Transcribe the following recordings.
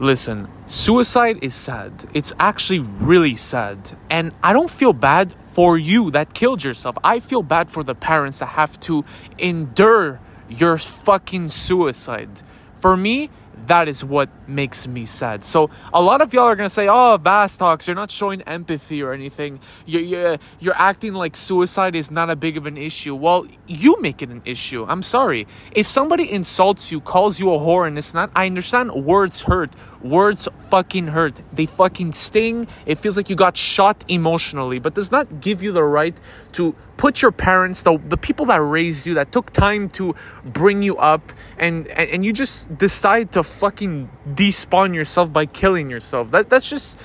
Listen, suicide is sad. It's actually really sad. And I don't feel bad for you that killed yourself. I feel bad for the parents that have to endure your fucking suicide. For me, that is what makes me sad. So a lot of y'all are gonna say, "Oh, Vasstalks, you're not showing empathy or anything. You're, you're you're acting like suicide is not a big of an issue." Well, you make it an issue. I'm sorry. If somebody insults you, calls you a whore, and it's not, I understand words hurt. Words fucking hurt. They fucking sting. It feels like you got shot emotionally, but does not give you the right to put your parents, the, the people that raised you, that took time to bring you up, and, and, and you just decide to fucking despawn yourself by killing yourself. That, that's just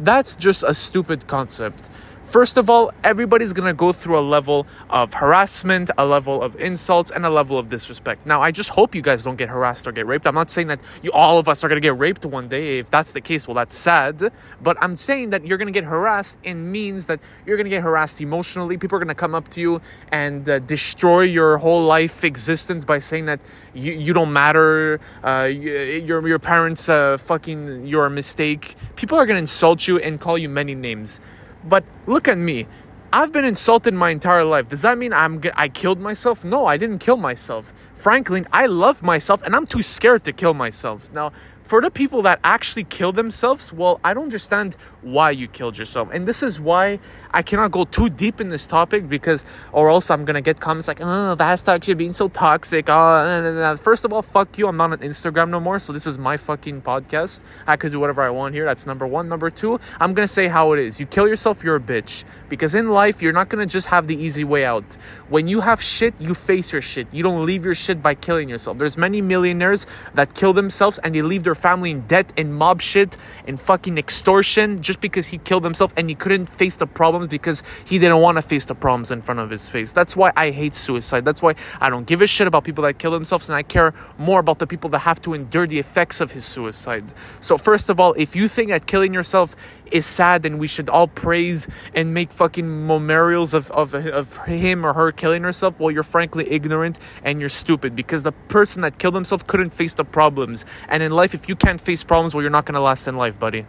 that's just a stupid concept. First of all, everybody's gonna go through a level of harassment, a level of insults, and a level of disrespect. Now, I just hope you guys don't get harassed or get raped. I'm not saying that you all of us are gonna get raped one day. If that's the case, well, that's sad. But I'm saying that you're gonna get harassed and means that you're gonna get harassed emotionally. People are gonna come up to you and uh, destroy your whole life existence by saying that you, you don't matter, uh, your your parents uh, fucking you're a mistake. People are gonna insult you and call you many names. But look at me. I've been insulted my entire life. Does that mean I'm I killed myself? No, I didn't kill myself. Frankly, I love myself and I'm too scared to kill myself. Now, for the people that actually kill themselves, well, I don't understand why you killed yourself. And this is why I cannot go too deep in this topic because, or else I'm gonna get comments like, oh, that's you're being so toxic. Oh, First of all, fuck you. I'm not on Instagram no more. So this is my fucking podcast. I could do whatever I want here. That's number one. Number two, I'm gonna say how it is. You kill yourself, you're a bitch. Because in life, you're not gonna just have the easy way out. When you have shit, you face your shit. You don't leave your shit by killing yourself. There's many millionaires that kill themselves and they leave their family in debt and mob shit and fucking extortion just because he killed himself and he couldn't face the problems because he didn't want to face the problems in front of his face. That's why I hate suicide. That's why I don't give a shit about people that kill themselves and I care more about the people that have to endure the effects of his suicide. So, first of all, if you think that killing yourself is sad and we should all praise and make fucking memorials of, of, of him or her killing herself, well, you're frankly ignorant and you're stupid because the person that killed himself couldn't face the problems. And in life, if you can't face problems, well, you're not going to last in life, buddy.